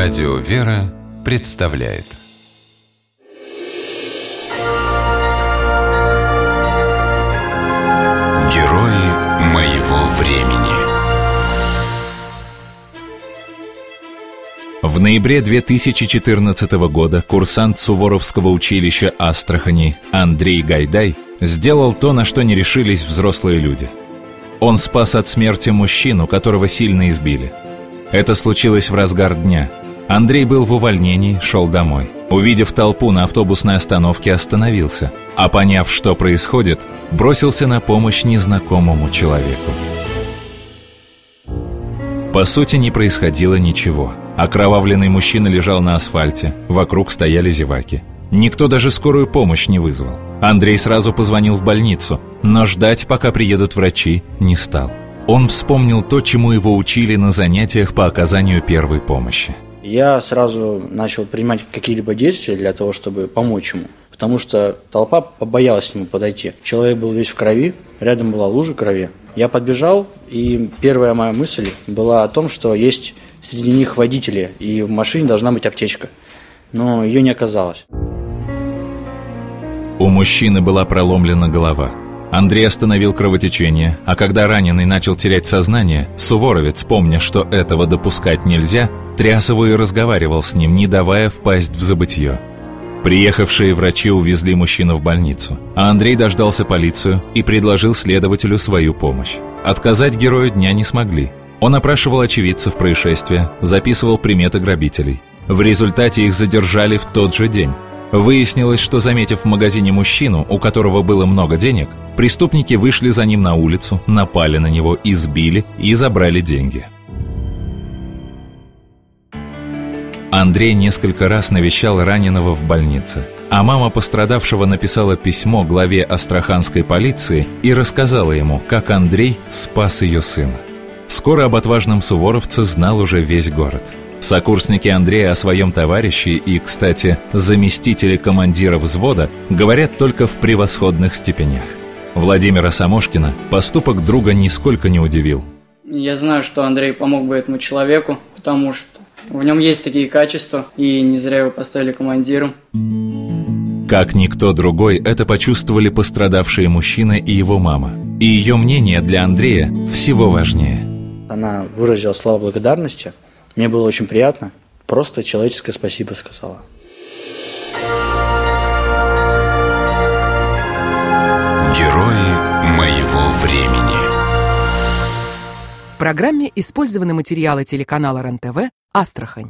Радио «Вера» представляет Герои моего времени В ноябре 2014 года курсант Суворовского училища Астрахани Андрей Гайдай сделал то, на что не решились взрослые люди. Он спас от смерти мужчину, которого сильно избили – это случилось в разгар дня. Андрей был в увольнении, шел домой. Увидев толпу на автобусной остановке, остановился, а поняв, что происходит, бросился на помощь незнакомому человеку. По сути, не происходило ничего. Окровавленный мужчина лежал на асфальте, вокруг стояли зеваки. Никто даже скорую помощь не вызвал. Андрей сразу позвонил в больницу, но ждать, пока приедут врачи, не стал. Он вспомнил то, чему его учили на занятиях по оказанию первой помощи. Я сразу начал принимать какие-либо действия для того, чтобы помочь ему. Потому что толпа побоялась к нему подойти. Человек был весь в крови, рядом была лужа крови. Я подбежал, и первая моя мысль была о том, что есть среди них водители, и в машине должна быть аптечка. Но ее не оказалось. У мужчины была проломлена голова – Андрей остановил кровотечение, а когда раненый начал терять сознание, Суворовец, помня, что этого допускать нельзя, тряс его и разговаривал с ним, не давая впасть в забытье. Приехавшие врачи увезли мужчину в больницу, а Андрей дождался полицию и предложил следователю свою помощь. Отказать герою дня не смогли. Он опрашивал очевидцев происшествия, записывал приметы грабителей. В результате их задержали в тот же день. Выяснилось, что заметив в магазине мужчину, у которого было много денег, преступники вышли за ним на улицу, напали на него, избили и забрали деньги. Андрей несколько раз навещал раненого в больнице, а мама пострадавшего написала письмо главе астраханской полиции и рассказала ему, как Андрей спас ее сына. Скоро об отважном суворовце знал уже весь город – Сокурсники Андрея о своем товарище и, кстати, заместители командира взвода говорят только в превосходных степенях. Владимира Самошкина поступок друга нисколько не удивил. Я знаю, что Андрей помог бы этому человеку, потому что в нем есть такие качества, и не зря его поставили командиром. Как никто другой, это почувствовали пострадавшие мужчина и его мама. И ее мнение для Андрея всего важнее. Она выразила слова благодарности – мне было очень приятно. Просто человеческое спасибо сказала. Герои моего времени. В программе использованы материалы телеканала РЕН-ТВ «Астрахань».